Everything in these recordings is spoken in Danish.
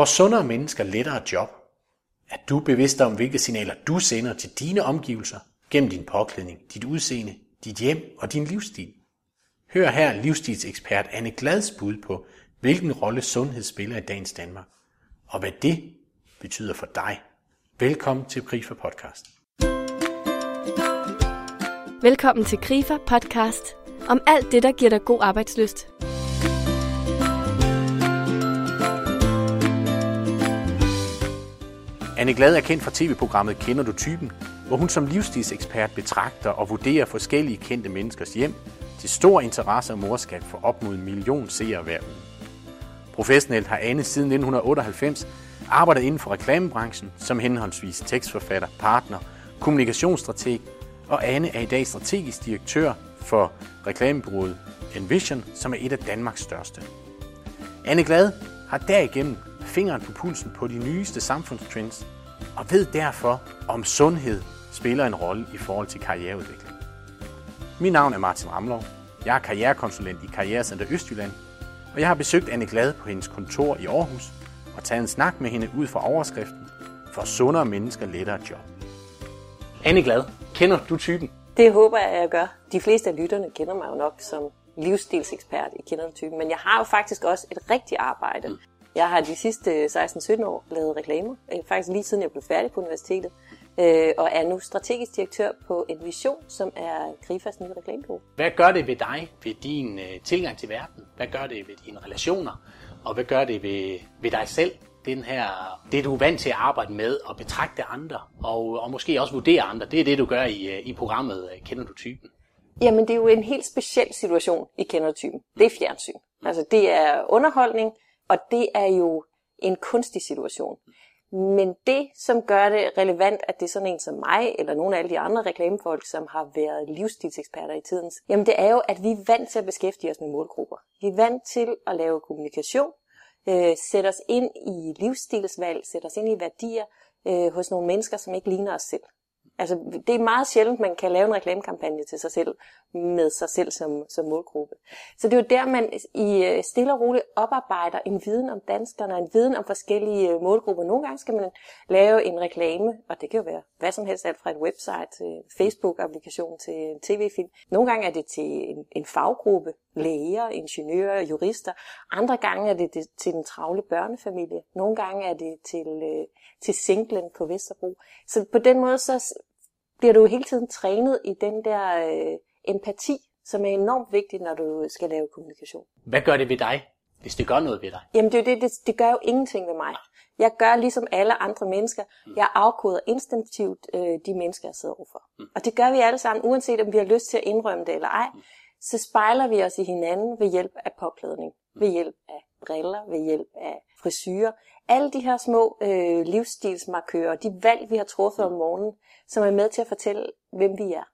Får sundere mennesker lettere job. Er du bevidst om, hvilke signaler du sender til dine omgivelser gennem din påklædning, dit udseende, dit hjem og din livsstil? Hør her livsstilsekspert Anne Glads bud på, hvilken rolle sundhed spiller i dagens Danmark, og hvad det betyder for dig. Velkommen til Grifer Podcast. Velkommen til Grifer Podcast om alt det, der giver dig god arbejdsløst. Anne Glad er kendt fra tv-programmet Kender du typen, hvor hun som livsstilsekspert betragter og vurderer forskellige kendte menneskers hjem til stor interesse og morskab for op mod en million seere hver uge. Professionelt har Anne siden 1998 arbejdet inden for reklamebranchen som henholdsvis tekstforfatter, partner, kommunikationsstrateg, og Anne er i dag strategisk direktør for reklamebureauet Envision, som er et af Danmarks største. Anne Glad har derigennem fingeren på pulsen på de nyeste samfundstrends og ved derfor, om sundhed spiller en rolle i forhold til karriereudvikling. Mit navn er Martin Ramlov. Jeg er karrierekonsulent i Karrierecenter Østjylland, og jeg har besøgt Anne Glad på hendes kontor i Aarhus og taget en snak med hende ud fra overskriften For sundere mennesker lettere job. Anne Glad, kender du typen? Det håber jeg, at jeg gør. De fleste af lytterne kender mig jo nok som livsstilsekspert i Kender typen, men jeg har jo faktisk også et rigtigt arbejde. Mm. Jeg har de sidste 16-17 år lavet reklamer, øh, faktisk lige siden jeg blev færdig på universitetet, øh, og er nu strategisk direktør på en vision, som er Grifas nye reklamebureau. Hvad gør det ved dig, ved din øh, tilgang til verden? Hvad gør det ved dine relationer? Og hvad gør det ved, ved dig selv? Den her, det du er vant til at arbejde med og betragte andre, og, og måske også vurdere andre, det er det du gør i, i programmet Kender du typen? Jamen det er jo en helt speciel situation i Kender du typen. Det er fjernsyn. Altså det er underholdning, og det er jo en kunstig situation. Men det, som gør det relevant, at det er sådan en som mig, eller nogle af alle de andre reklamefolk, som har været livsstilseksperter i tidens, jamen det er jo, at vi er vant til at beskæftige os med målgrupper. Vi er vant til at lave kommunikation, øh, sætte os ind i livsstilsvalg, sætte os ind i værdier øh, hos nogle mennesker, som ikke ligner os selv. Altså, det er meget sjældent, man kan lave en reklamekampagne til sig selv, med sig selv som, som målgruppe. Så det er jo der, man i øh, stille og roligt oparbejder en viden om danskerne, en viden om forskellige øh, målgrupper. Nogle gange skal man lave en reklame, og det kan jo være hvad som helst, alt fra et website til Facebook-applikation til en tv-film. Nogle gange er det til en, en faggruppe, læger, ingeniører, jurister. Andre gange er det, til den travle børnefamilie. Nogle gange er det til, til singlen på Vesterbro. Så på den måde så bliver du hele tiden trænet i den der øh, empati, som er enormt vigtig, når du skal lave kommunikation. Hvad gør det ved dig, hvis det gør noget ved dig? Jamen det, det, det, det gør jo ingenting ved mig. Jeg gør ligesom alle andre mennesker. Mm. Jeg afkoder instinktivt øh, de mennesker, jeg sidder overfor. Mm. Og det gør vi alle sammen, uanset om vi har lyst til at indrømme det eller ej. Mm. Så spejler vi os i hinanden ved hjælp af påklædning, mm. ved hjælp af briller, ved hjælp af frisyrer. Alle de her små øh, livsstilsmarkører, de valg, vi har truffet om morgenen, som er med til at fortælle, hvem vi er.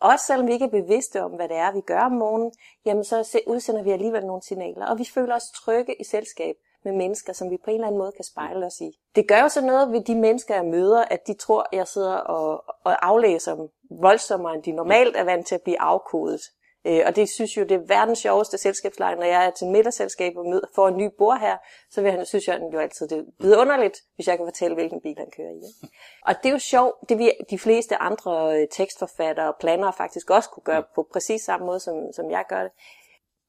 Også selvom vi ikke er bevidste om, hvad det er, vi gør om morgenen, jamen så udsender vi alligevel nogle signaler, og vi føler os trygge i selskab med mennesker, som vi på en eller anden måde kan spejle os i. Det gør jo så noget ved de mennesker, jeg møder, at de tror, jeg sidder og, og aflæser dem voldsommere, end de normalt er vant til at blive afkodet. Øh, og det synes jo, det er verdens sjoveste selskabsleje, når jeg er til middagsselskab og møder, får en ny bor her, så vil han, synes jeg jo altid, det er vidunderligt, hvis jeg kan fortælle, hvilken bil han kører i. Og det er jo sjovt, det vil de fleste andre øh, tekstforfattere og planere faktisk også kunne gøre på præcis samme måde, som, som jeg gør det.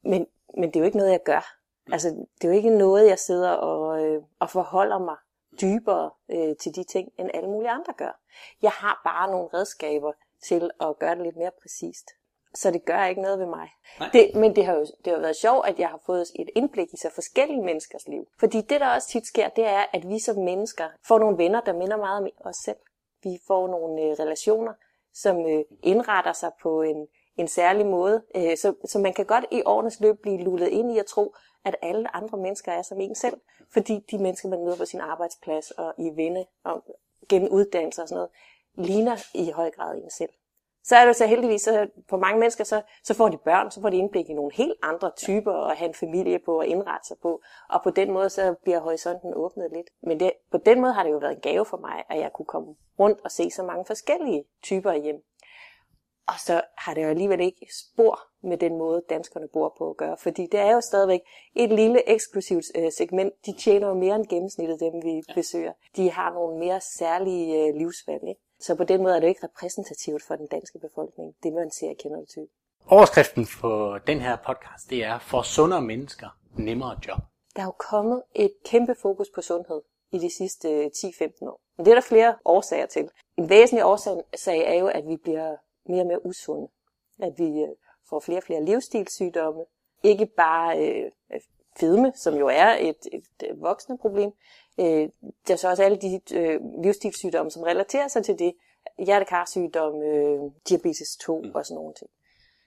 Men, men det er jo ikke noget, jeg gør. Altså, det er jo ikke noget, jeg sidder og, øh, og forholder mig dybere øh, til de ting, end alle mulige andre gør. Jeg har bare nogle redskaber til at gøre det lidt mere præcist. Så det gør ikke noget ved mig. Det, men det har jo det har været sjovt, at jeg har fået et indblik i så forskellige menneskers liv. Fordi det, der også tit sker, det er, at vi som mennesker får nogle venner, der minder meget om os selv. Vi får nogle øh, relationer, som øh, indretter sig på en, en særlig måde. Øh, så, så man kan godt i årenes løb blive lullet ind i at tro, at alle andre mennesker er som en selv. Fordi de mennesker, man møder på sin arbejdsplads og i venne og gennem uddannelse og sådan noget, ligner i høj grad en selv. Så er det så heldigvis, så for mange mennesker, så, så får de børn, så får de indblik i nogle helt andre typer at have en familie på og indrette sig på. Og på den måde, så bliver horisonten åbnet lidt. Men det, på den måde har det jo været en gave for mig, at jeg kunne komme rundt og se så mange forskellige typer hjem. Og så har det jo alligevel ikke spor med den måde, danskerne bor på at gøre. Fordi det er jo stadigvæk et lille eksklusivt øh, segment. De tjener jo mere end gennemsnittet, dem vi ja. besøger. De har nogle mere særlige øh, livsvalg. Ikke? Så på den måde er det ikke repræsentativt for den danske befolkning, det man ser kender det type. Overskriften for den her podcast, det er for sundere mennesker, nemmere job. Der er jo kommet et kæmpe fokus på sundhed i de sidste 10-15 år. Men det er der flere årsager til. En væsentlig årsag er jo, at vi bliver mere og mere usunde. At vi øh, får flere og flere livsstilssygdomme. Ikke bare øh, fedme, som jo er et, et, et voksende problem. Øh, der er så også alle de øh, livsstilssygdomme, som relaterer sig til det. Hjertekarsygdom, øh, diabetes 2 mm. og sådan nogle ting.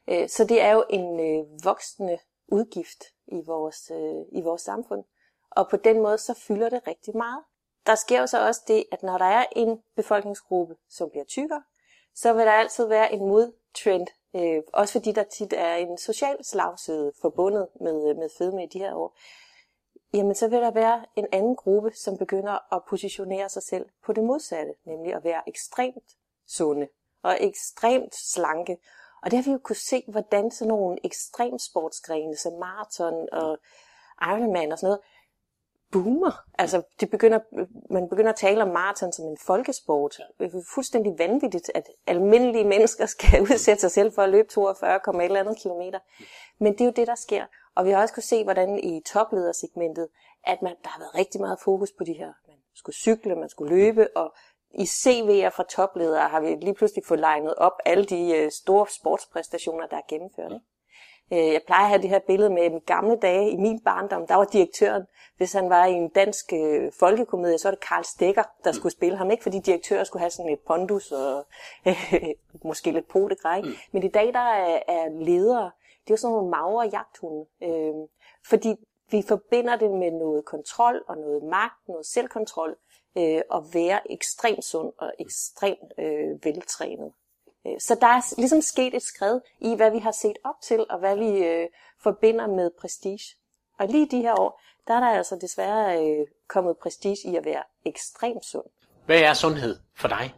Øh, så det er jo en øh, voksende udgift i vores, øh, i vores samfund. Og på den måde, så fylder det rigtig meget. Der sker jo så også det, at når der er en befolkningsgruppe, som bliver tykkere, så vil der altid være en modtrend. Øh, også fordi der tit er en social slagside forbundet med, med fedme i de her år. Jamen så vil der være en anden gruppe, som begynder at positionere sig selv på det modsatte, nemlig at være ekstremt sunde og ekstremt slanke. Og det har vi jo kunne se, hvordan sådan nogle ekstremsportsgrene som maraton og Ironman og sådan noget, boomer. Altså, det begynder, man begynder at tale om maraton som en folkesport. Det er fuldstændig vanvittigt, at almindelige mennesker skal udsætte sig selv for at løbe 42, eller andet kilometer. Men det er jo det, der sker. Og vi har også kunne se, hvordan i topledersegmentet, at man, der har været rigtig meget fokus på de her. Man skulle cykle, man skulle løbe, og i CV'er fra topledere har vi lige pludselig fået legnet op alle de øh, store sportspræstationer, der er gennemført. Ikke? Øh, jeg plejer at have det her billede med i gamle dage, i min barndom, der var direktøren, hvis han var i en dansk øh, folkekomedie, så var det Karl Stegger, der mm. skulle spille ham, ikke fordi direktøren skulle have sådan et pondus og øh, måske lidt potegrej. Mm. Men i dag, der er, er ledere, det er jo sådan nogle magre jagthunde, øh, fordi vi forbinder det med noget kontrol og noget magt, noget selvkontrol, øh, at være ekstremt sund og ekstremt øh, veltrænet. Øh, så der er ligesom sket et skred i, hvad vi har set op til, og hvad vi øh, forbinder med prestige. Og lige de her år, der er der altså desværre øh, kommet prestige i at være ekstremt sund. Hvad er sundhed for dig?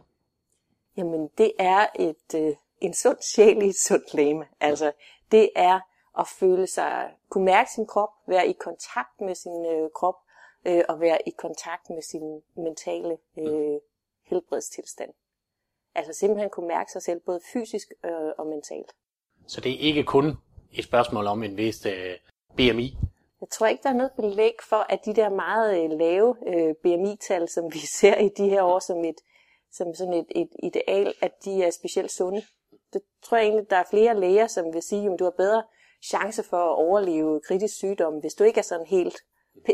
Jamen, det er et, øh, en sund sjæl i et sundt læme. Altså, det er at føle sig, kunne mærke sin krop, være i kontakt med sin øh, krop, øh, og være i kontakt med sin mentale øh, helbredstilstand. Altså simpelthen kunne mærke sig selv både fysisk øh, og mentalt. Så det er ikke kun et spørgsmål om en vis øh, BMI? Jeg tror ikke, der er noget belæg for, at de der meget øh, lave øh, BMI-tal, som vi ser i de her år som, et, som sådan et, et ideal, at de er specielt sunde. Det tror jeg egentlig, der er flere læger, som vil sige, at du har bedre chance for at overleve kritisk sygdom, hvis du ikke er sådan helt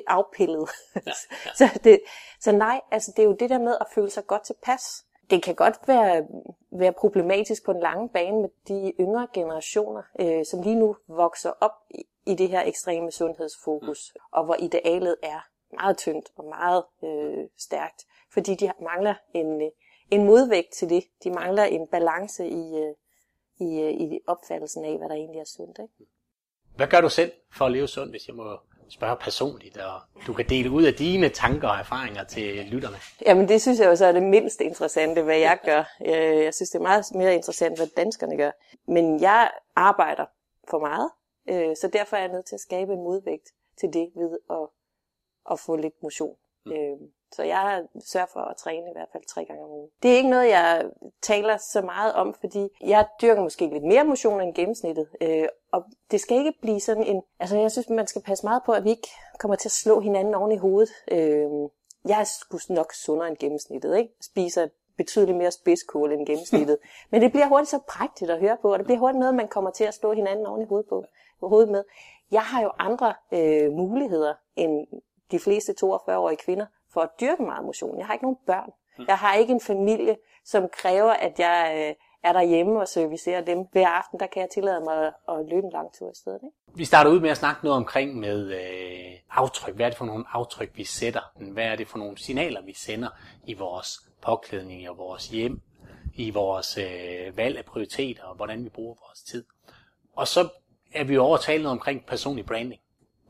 afpillet. Ja, ja. så, det, så nej, altså det er jo det der med at føle sig godt tilpas det kan godt være, være problematisk på den lange bane med de yngre generationer, øh, som lige nu vokser op i, i det her ekstreme sundhedsfokus, mm. og hvor idealet er meget tyndt og meget øh, stærkt, fordi de mangler en, en modvægt til det. De mangler en balance i, øh, i, øh, i opfattelsen af, hvad der egentlig er sundt. Ikke? Hvad gør du selv for at leve sundt, hvis jeg må spørge personligt, og du kan dele ud af dine tanker og erfaringer til lytterne. Jamen det synes jeg jo så er det mindst interessante, hvad jeg gør. Jeg synes, det er meget mere interessant, hvad danskerne gør. Men jeg arbejder for meget, øh, så derfor er jeg nødt til at skabe en modvægt til det ved at, at få lidt motion. Mm. Så jeg sørger for at træne i hvert fald tre gange om ugen. Det er ikke noget, jeg taler så meget om, fordi jeg dyrker måske lidt mere motion end gennemsnittet. Øh, og det skal ikke blive sådan en... Altså jeg synes, man skal passe meget på, at vi ikke kommer til at slå hinanden oven i hovedet. Øh, jeg er sgu nok sundere end gennemsnittet, ikke? Spiser betydeligt mere spidskål end gennemsnittet. Men det bliver hurtigt så prægtigt at høre på, og det bliver hurtigt noget, man kommer til at slå hinanden oven i hovedet, på, på hovedet med. Jeg har jo andre øh, muligheder end de fleste 42-årige kvinder for at dyrke meget motion. Jeg har ikke nogen børn. Mm. Jeg har ikke en familie, som kræver, at jeg øh, er derhjemme og servicerer dem. Hver aften, der kan jeg tillade mig at, at løbe en lang tur i stedet. Ikke? Vi starter ud med at snakke noget omkring med øh, aftryk. Hvad er det for nogle aftryk, vi sætter? Hvad er det for nogle signaler, vi sender i vores påklædning, og vores hjem, i vores øh, valg af prioriteter, og hvordan vi bruger vores tid. Og så er vi jo over tale noget omkring personlig branding.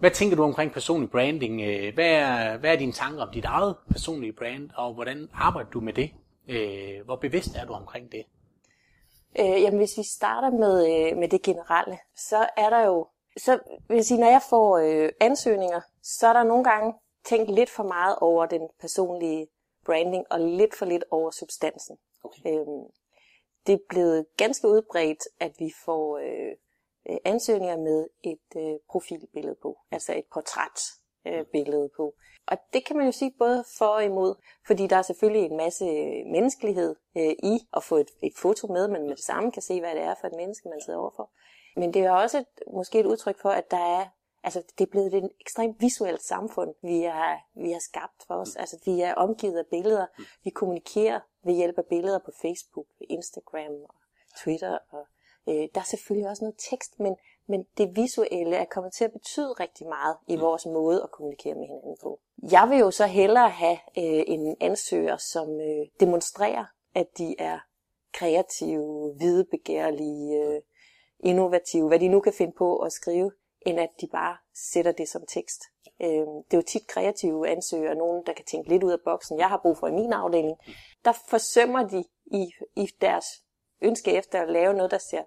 Hvad tænker du omkring personlig branding? Øh, hvad er, hvad er dine tanker om dit eget personlige brand, og hvordan arbejder du med det? Øh, hvor bevidst er du omkring det? Øh, jamen, hvis vi starter med, øh, med det generelle, så er der jo, så vil jeg sige, når jeg får øh, ansøgninger, så er der nogle gange tænkt lidt for meget over den personlige branding, og lidt for lidt over substansen. Okay. Øhm, det er blevet ganske udbredt, at vi får øh, øh, ansøgninger med et øh, profilbillede på, altså et portrætbillede øh, på. Og det kan man jo sige både for og imod, fordi der er selvfølgelig en masse øh, menneskelighed øh, i at få et, et foto med, men med det samme kan se, hvad det er for et menneske, man sidder overfor. Men det er også et, måske et udtryk for, at der er Altså, det er blevet et ekstremt visuelt samfund, vi har, vi har skabt for os. Altså, vi er omgivet af billeder. Vi kommunikerer ved hjælp af billeder på Facebook, Instagram og Twitter. Og, øh, der er selvfølgelig også noget tekst, men, men det visuelle er kommet til at betyde rigtig meget i vores måde at kommunikere med hinanden på. Jeg vil jo så hellere have øh, en ansøger, som øh, demonstrerer, at de er kreative, videbegærlige, øh, innovative, hvad de nu kan finde på at skrive, end at de bare sætter det som tekst. Øh, det er jo tit kreative ansøgere, nogen der kan tænke lidt ud af boksen. Jeg har brug for i min afdeling. Der forsømmer de i, i deres ønske efter at lave noget, der ser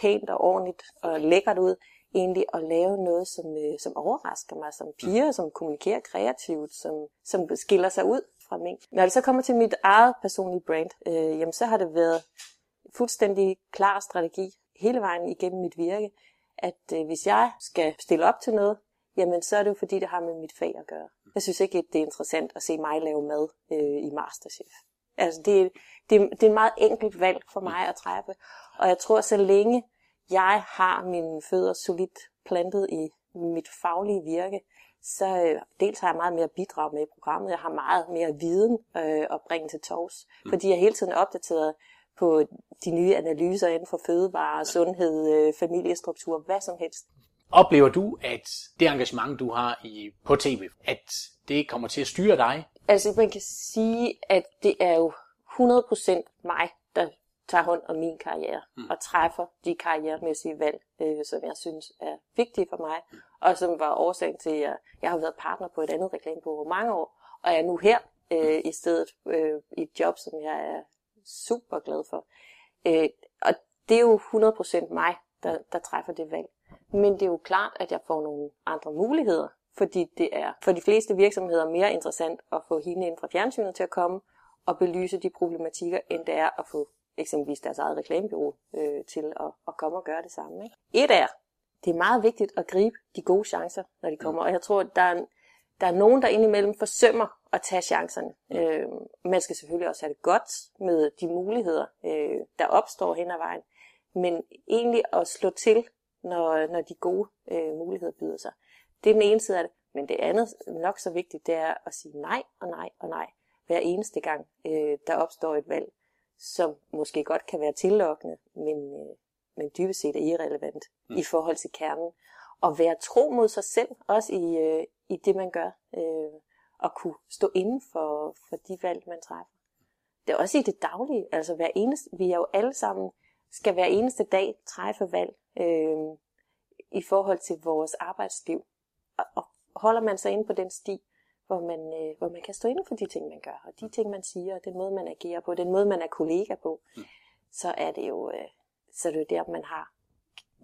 pænt og ordentligt og lækkert ud, egentlig at lave noget, som, øh, som overrasker mig som piger, som kommunikerer kreativt, som, som skiller sig ud fra mig. Når det så kommer til mit eget personlige brand, øh, jamen så har det været fuldstændig klar strategi hele vejen igennem mit virke, at øh, hvis jeg skal stille op til noget, jamen så er det jo fordi, det har med mit fag at gøre. Jeg synes ikke, at det er interessant at se mig lave mad øh, i Masterchef. Altså det, det, det er en meget enkelt valg for mig at træffe. Og jeg tror, så længe jeg har mine fødder solidt plantet i mit faglige virke, så øh, dels har jeg meget mere at bidrage med i programmet. Jeg har meget mere viden øh, at bringe til tors, fordi jeg hele tiden er opdateret på de nye analyser inden for fødevare, sundhed, øh, familiestruktur, hvad som helst. Oplever du, at det engagement, du har i, på tv, at det kommer til at styre dig? Altså, man kan sige, at det er jo 100% mig, der tager hånd om min karriere mm. og træffer de karrieremæssige valg, øh, som jeg synes er vigtige for mig, mm. og som var årsagen til, at jeg har været partner på et andet reklamebureau mange år, og jeg er nu her øh, i stedet øh, i et job, som jeg er super glad for. Øh, og det er jo 100% mig, der, der træffer det valg. Men det er jo klart, at jeg får nogle andre muligheder, fordi det er for de fleste virksomheder mere interessant at få hende ind fra fjernsynet til at komme og belyse de problematikker, end det er at få eksempelvis deres eget reklamebureau øh, til at, at komme og gøre det samme. Ikke? Et er, det er meget vigtigt at gribe de gode chancer, når de kommer. Og jeg tror, at der er, der er nogen, der indimellem forsømmer at tage chancerne. Øh, man skal selvfølgelig også have det godt med de muligheder, øh, der opstår hen ad vejen. Men egentlig at slå til, når, når de gode øh, muligheder byder sig. Det er den ene side af det. Men det andet, nok så vigtigt, det er at sige nej og nej og nej. Hver eneste gang, øh, der opstår et valg, som måske godt kan være tillokkende, men, øh, men dybest set er irrelevant mm. i forhold til kernen. Og være tro mod sig selv, også i, øh, i det, man gør. Øh, og kunne stå inden for, for de valg, man træffer. Det er også i det daglige. Altså hver eneste, vi er jo alle sammen, skal hver eneste dag træffe valg øh, i forhold til vores arbejdsliv. Og, og holder man sig inde på den sti, hvor man, øh, hvor man kan stå inden for de ting, man gør, og de ting, man siger, og den måde, man agerer på, den måde, man er kollega på, mm. så er det jo øh, så er det jo der, man har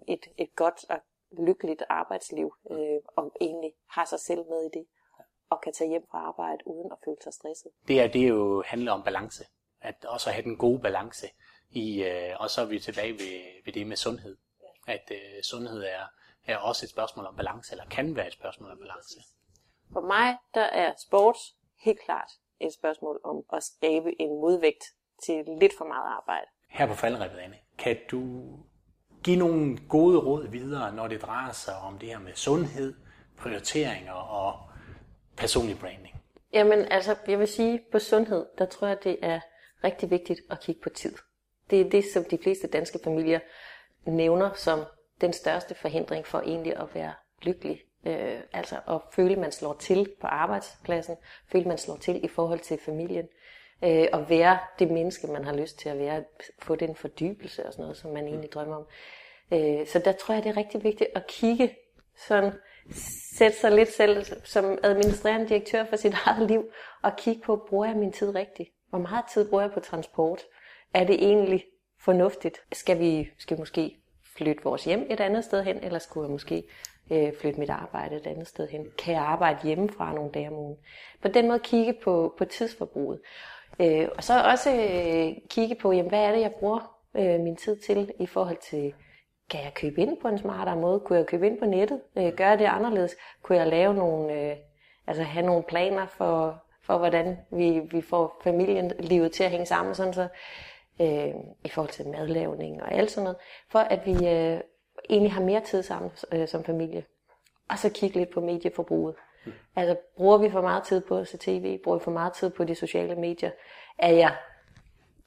et, et godt og lykkeligt arbejdsliv, øh, og egentlig har sig selv med i det og kan tage hjem fra arbejde uden at føle sig stresset. Det er, det er jo handler om balance. At også have den gode balance. I, øh, og så er vi tilbage ved, ved det med sundhed. At øh, sundhed er, er også et spørgsmål om balance, eller kan være et spørgsmål om balance. For mig, der er sport helt klart et spørgsmål om at skabe en modvægt til lidt for meget arbejde. Her på faldrebet, Anne, kan du give nogle gode råd videre, når det drejer sig om det her med sundhed, prioriteringer og personlig branding? Jamen altså, jeg vil sige, på sundhed, der tror jeg, det er rigtig vigtigt at kigge på tid. Det er det, som de fleste danske familier nævner som den største forhindring for egentlig at være lykkelig. Øh, altså at føle, at man slår til på arbejdspladsen, føle, at man slår til i forhold til familien, øh, og være det menneske, man har lyst til at være, få den fordybelse og sådan noget, som man egentlig drømmer om. Øh, så der tror jeg, det er rigtig vigtigt at kigge sådan sætte sig lidt selv som administrerende direktør for sit eget liv, og kigge på, bruger jeg min tid rigtigt? Hvor meget tid bruger jeg på transport? Er det egentlig fornuftigt. Skal vi, skal vi måske flytte vores hjem et andet sted hen, eller skulle jeg måske øh, flytte mit arbejde et andet sted hen? Kan jeg arbejde hjemmefra nogle dage om ugen? På den måde kigge på, på tidsforbruget. Øh, og så også øh, kigge på, jamen, hvad er det, jeg bruger øh, min tid til i forhold til, kan jeg købe ind på en smartere måde? Kunne jeg købe ind på nettet? Øh, gøre det anderledes? Kunne jeg lave nogle, øh, altså have nogle planer for, for hvordan vi, vi får familielivet til at hænge sammen, sådan så øh, i forhold til madlavning og alt sådan noget, for at vi øh, egentlig har mere tid sammen øh, som familie. Og så kigge lidt på medieforbruget. Altså, bruger vi for meget tid på at se tv? Bruger vi for meget tid på de sociale medier? Er jeg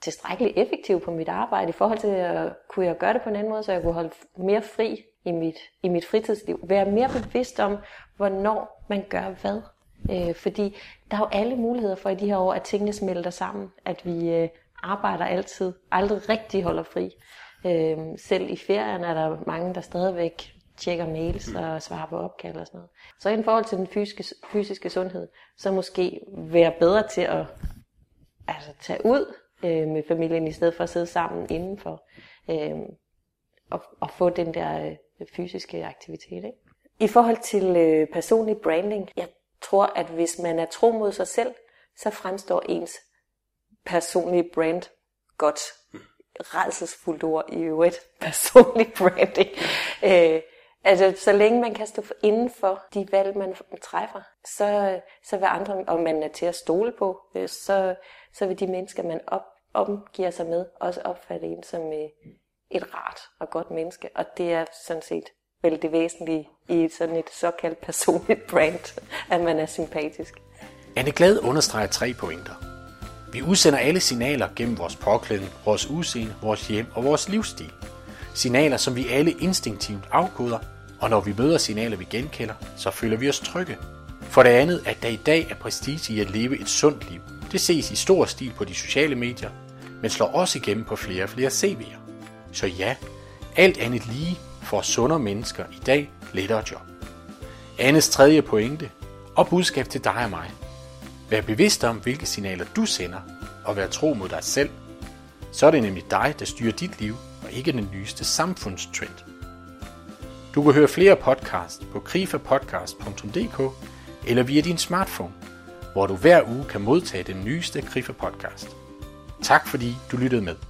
tilstrækkeligt effektiv på mit arbejde i forhold til, at kunne jeg gøre det på en anden måde, så jeg kunne holde mere fri i mit, i mit fritidsliv? Være mere bevidst om, hvornår man gør hvad. Øh, fordi der er jo alle muligheder for i de her år, at tingene smelter sammen. At vi øh, arbejder altid, aldrig rigtig holder fri. Øhm, selv i ferien er der mange, der stadigvæk tjekker mails og svarer på opkald og sådan noget. Så i forhold til den fysiske, fysiske sundhed, så måske være bedre til at altså, tage ud øh, med familien, i stedet for at sidde sammen indenfor øh, og, og få den der øh, fysiske aktivitet. Ikke? I forhold til øh, personlig branding, jeg tror, at hvis man er tro mod sig selv, så fremstår ens personlige brand godt. Redselsfuldt ord i øvrigt. Personlig branding. Øh, Altså, så længe man kan stå inden for de valg, man træffer, så, så vil andre, og man er til at stole på, øh, så, så vil de mennesker, man op, omgiver sig med, også opfatte en som øh, et rart og godt menneske. Og det er sådan set vel det væsentlige i sådan et såkaldt personligt brand, at man er sympatisk. Anne Glad understreger tre pointer. Vi udsender alle signaler gennem vores påklædning, vores udseende, vores hjem og vores livsstil. Signaler, som vi alle instinktivt afkoder, og når vi møder signaler, vi genkender, så føler vi os trygge. For det andet, at der i dag er prestige i at leve et sundt liv. Det ses i stor stil på de sociale medier, men slår også igennem på flere og flere CV'er. Så ja, alt andet lige får sundere mennesker i dag lettere job. Annes tredje pointe og budskab til dig og mig. Vær bevidst om, hvilke signaler du sender, og vær tro mod dig selv. Så er det nemlig dig, der styrer dit liv, og ikke den nyeste samfundstrend. Du kan høre flere podcasts på krifapodcast.dk eller via din smartphone, hvor du hver uge kan modtage den nyeste Krifa podcast. Tak fordi du lyttede med.